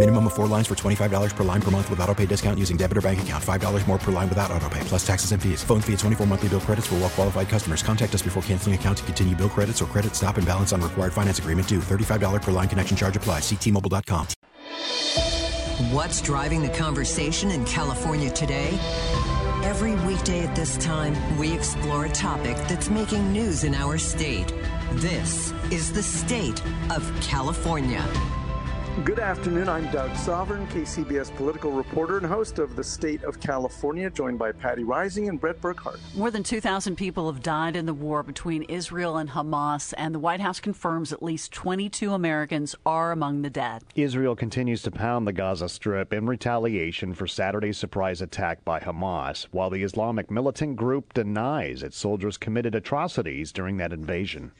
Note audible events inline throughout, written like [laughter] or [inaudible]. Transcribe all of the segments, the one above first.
Minimum of four lines for $25 per line per month with auto pay discount using debit or bank account. $5 more per line without auto pay, plus taxes and fees. Phone fee at 24 monthly bill credits for well qualified customers. Contact us before canceling account to continue bill credits or credit stop and balance on required finance agreement due. $35 per line connection charge applies. Ctmobile.com. What's driving the conversation in California today? Every weekday at this time, we explore a topic that's making news in our state. This is the state of California. Good afternoon. I'm Doug Sovern, KCBS political reporter and host of The State of California, joined by Patti Reising and Bret Burkhart. More than 2,000 people have died in the war between Israel and Hamas, and the White House confirms at least 22 Americans are among the dead. Israel continues to pound the Gaza Strip in retaliation for Saturday's surprise attack by Hamas, while the Islamic militant group denies its soldiers committed atrocities during that invasion.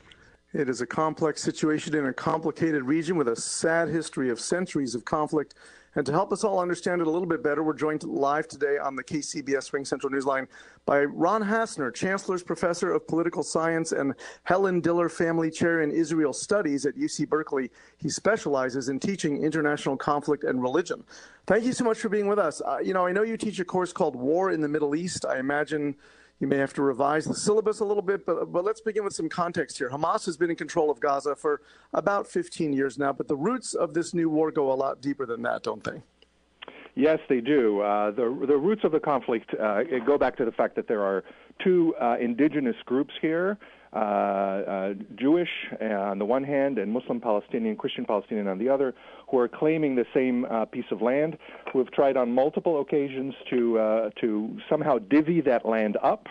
It is a complex situation in a complicated region with a sad history of centuries of conflict. And to help us all understand it a little bit better, we're joined live today on the KCBS RingCentral Newsline by Ron Hassner, Chancellor's Professor of Political Science and Helen Diller Family Chair in Israel Studies at UC Berkeley. He specializes in teaching international conflict and religion. Thank you so much for being with us. Uh, you know, I know you teach a course called War in the Middle East. I imagine you may have to revise the syllabus a little bit, but, but let's begin with some context here. Hamas has been in control of Gaza for about 15 years now, but the roots of this new war go a lot deeper than that, don't they? Yes, they do. Uh, the the roots of the conflict uh, go back to the fact that there are two uh, indigenous groups here. Uh, uh, Jewish on the one hand and Muslim Palestinian, Christian Palestinian on the other, who are claiming the same uh, piece of land, who have tried on multiple occasions to uh, to somehow divvy that land up,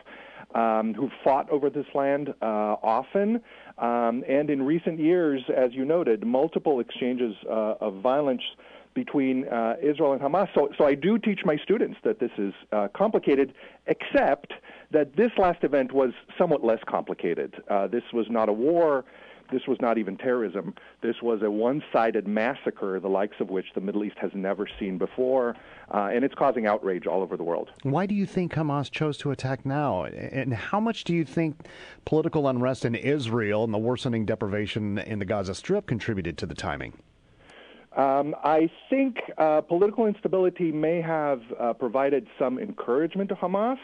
um, who've fought over this land uh, often, um, and in recent years, as you noted, multiple exchanges uh, of violence between uh, Israel and Hamas. So, so I do teach my students that this is uh, complicated, except that this last event was somewhat less complicated. Uh, this was not a war. This was not even terrorism. This was a one sided massacre, the likes of which the Middle East has never seen before, uh, and it's causing outrage all over the world. Why do you think Hamas chose to attack now? And how much do you think political unrest in Israel and the worsening deprivation in the Gaza Strip contributed to the timing? Um, I think uh, political instability may have uh, provided some encouragement to Hamas.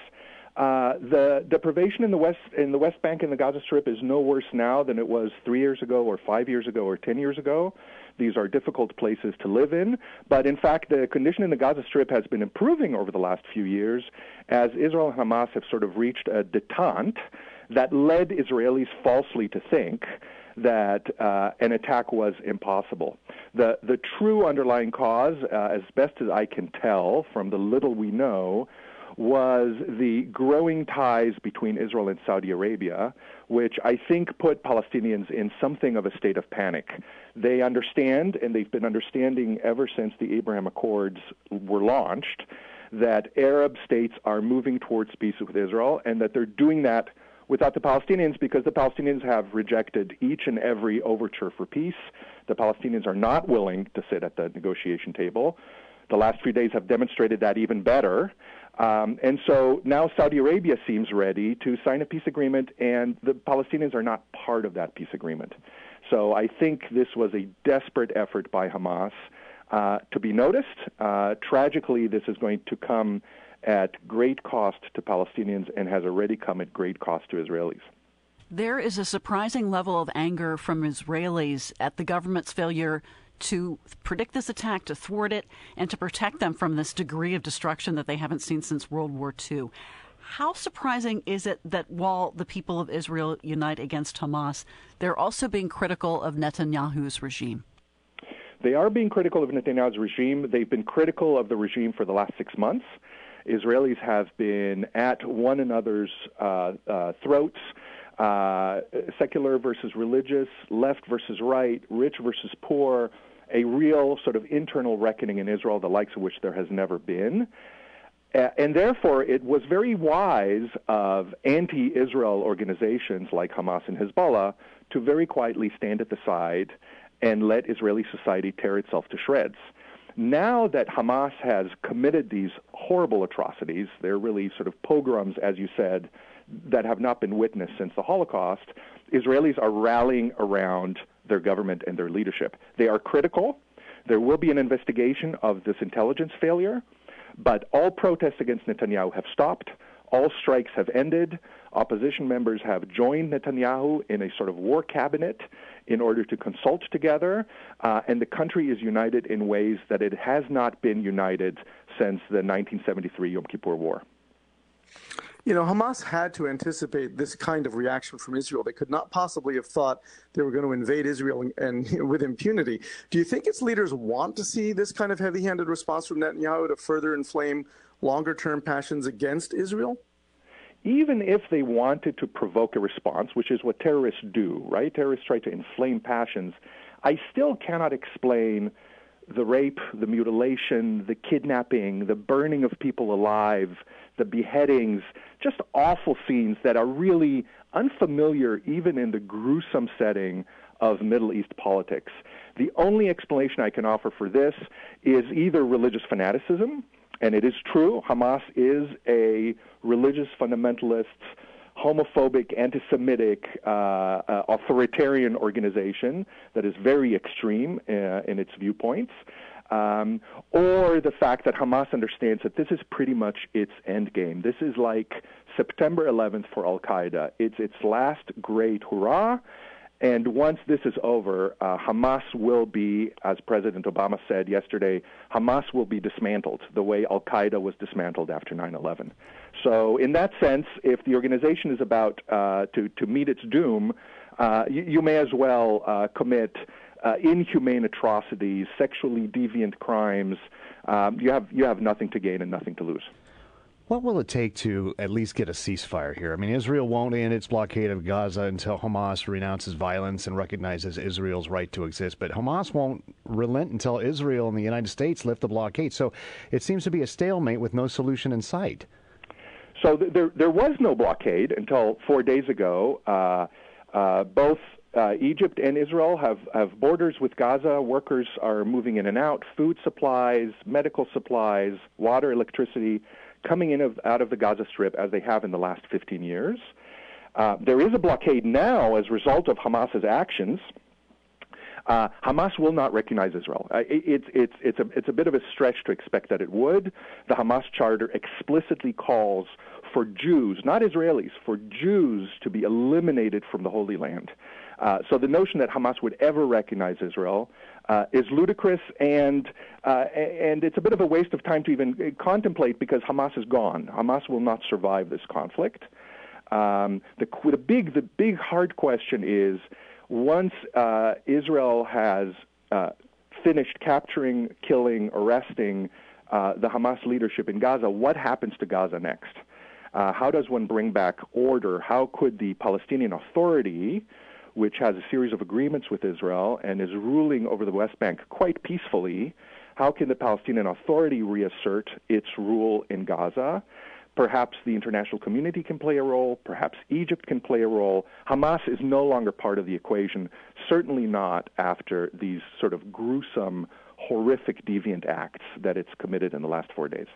Uh, the deprivation in the west in the West Bank and the Gaza Strip is no worse now than it was three years ago, or five years ago, or ten years ago. These are difficult places to live in, but in fact, the condition in the Gaza Strip has been improving over the last few years as Israel and Hamas have sort of reached a detente that led Israelis falsely to think that uh, an attack was impossible. The the true underlying cause, uh, as best as I can tell from the little we know, was the growing ties between Israel and Saudi Arabia, which I think put Palestinians in something of a state of panic. They understand, and they've been understanding ever since the Abraham Accords were launched, that Arab states are moving towards peace with Israel, and that they're doing that without the Palestinians because the Palestinians have rejected each and every overture for peace. The Palestinians are not willing to sit at the negotiation table. The last few days have demonstrated that even better. Um, and so now Saudi Arabia seems ready to sign a peace agreement, and the Palestinians are not part of that peace agreement. So I think this was a desperate effort by Hamas uh, to be noticed. Uh, tragically, this is going to come at great cost to Palestinians and has already come at great cost to Israelis. There is a surprising level of anger from Israelis at the government's failure to predict this attack, to thwart it, and to protect them from this degree of destruction that they haven't seen since World War II. How surprising is it that while the people of Israel unite against Hamas, they're also being critical of Netanyahu's regime? They are being critical of Netanyahu's regime. They've been critical of the regime for the last six months. Israelis have been at one another's uh, uh, throats. Uh, secular versus religious, left versus right, rich versus poor, a real sort of internal reckoning in Israel, the likes of which there has never been. And therefore, it was very wise of anti Israel organizations like Hamas and Hezbollah to very quietly stand at the side and let Israeli society tear itself to shreds. Now that Hamas has committed these horrible atrocities, they're really sort of pogroms, as you said, that have not been witnessed since the Holocaust, Israelis are rallying around their government and their leadership. They are critical. There will be an investigation of this intelligence failure, but all protests against Netanyahu have stopped. All strikes have ended. Opposition members have joined Netanyahu in a sort of war cabinet in order to consult together, uh, and the country is united in ways that it has not been united since the 1973 Yom Kippur War. You know, Hamas had to anticipate this kind of reaction from Israel. They could not possibly have thought they were going to invade Israel and, and [laughs] with impunity. Do you think its leaders want to see this kind of heavy-handed response from Netanyahu to further inflame longer-term passions against Israel? Even if they wanted to provoke a response, which is what terrorists do, right? Terrorists try to inflame passions. I still cannot explain the rape, the mutilation, the kidnapping, the burning of people alive, the beheadings, just awful scenes that are really unfamiliar even in the gruesome setting of Middle East politics. The only explanation I can offer for this is either religious fanaticism, and it is true, Hamas is a religious fundamentalist, homophobic, anti Semitic, uh, uh, authoritarian organization that is very extreme uh, in its viewpoints um, or the fact that Hamas understands that this is pretty much its end game. This is like September 11th for Al Qaeda. It's its last great hurrah. And once this is over, uh, Hamas will be, as President Obama said yesterday, Hamas will be dismantled the way Al Qaeda was dismantled after 9 11. So, in that sense, if the organization is about uh, to, to meet its doom, uh, you, you, may as well uh, commit uh, inhumane atrocities, sexually deviant crimes, um, you have you have nothing to gain and nothing to lose. What will it take to at least get a ceasefire here? I mean, Israel won't end its blockade of Gaza until Hamas renounces violence and recognizes Israel's right to exist. But Hamas won't relent until Israel and the United States lift the blockade. So it seems to be a stalemate with no solution in sight. So th- there, there was no blockade until four days ago. Uh, uh, both uh, Egypt and Israel have, have borders with Gaza. Workers are moving in and out. Food supplies, medical supplies, water, electricity coming in of, out of the Gaza Strip as they have in the last 15 years. Uh, there is a blockade now as a result of Hamas's actions. Uh, Hamas will not recognize Israel. Uh, it, it's, it's, it's, a, it's a bit of a stretch to expect that it would. The Hamas charter explicitly calls for Jews, not Israelis, for Jews to be eliminated from the Holy Land. Uh, so the notion that Hamas would ever recognize Israel uh, is ludicrous, and uh, and it's a bit of a waste of time to even uh, contemplate because Hamas is gone. Hamas will not survive this conflict. Um, the, the big the big hard question is once uh, Israel has uh, finished capturing, killing, arresting the Hamas leadership in Gaza, what happens to Gaza next? Uh, how does one bring back order? How could the Palestinian Authority which has a series of agreements with Israel and is ruling over the West Bank quite peacefully, how can the Palestinian Authority reassert its rule in Gaza? Perhaps the international community can play a role. Perhaps Egypt can play a role. Hamas is no longer part of the equation, certainly not after these sort of gruesome, horrific, deviant acts that it's committed in the last four days.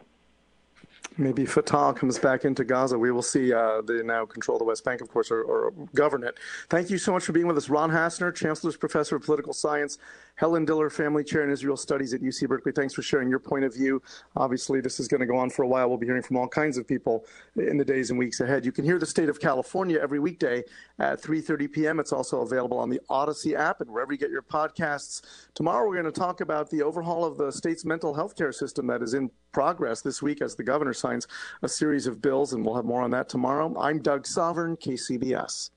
Maybe Fatah comes back into Gaza. We will see. Uh, they now control the West Bank, of course, or, or, govern it. Thank you so much for being with us. Ron Hassner, Chancellor's Professor of Political Science, Helen Diller, Family Chair in Israel Studies at UC Berkeley. Thanks for sharing your point of view. Obviously, this is going to go on for a while. We'll be hearing from all kinds of people in the days and weeks ahead. You can hear the state of California every weekday at 3.30 p.m. It's also available on the Odyssey app and wherever you get your podcasts. Tomorrow, we're going to talk about the overhaul of the state's mental health care system that is in progress this week as the governor signs a series of bills, and we'll have more on that tomorrow. I'm Doug Sovern, KCBS.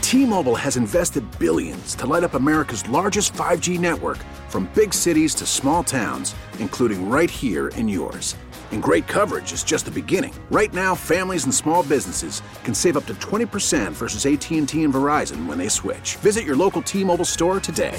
T-Mobile has invested billions to light up America's largest 5G network from big cities to small towns, including right here in yours. And great coverage is just the beginning. Right now, families and small businesses can save up to 20% versus AT&T and Verizon when they switch. Visit your local T-Mobile store today.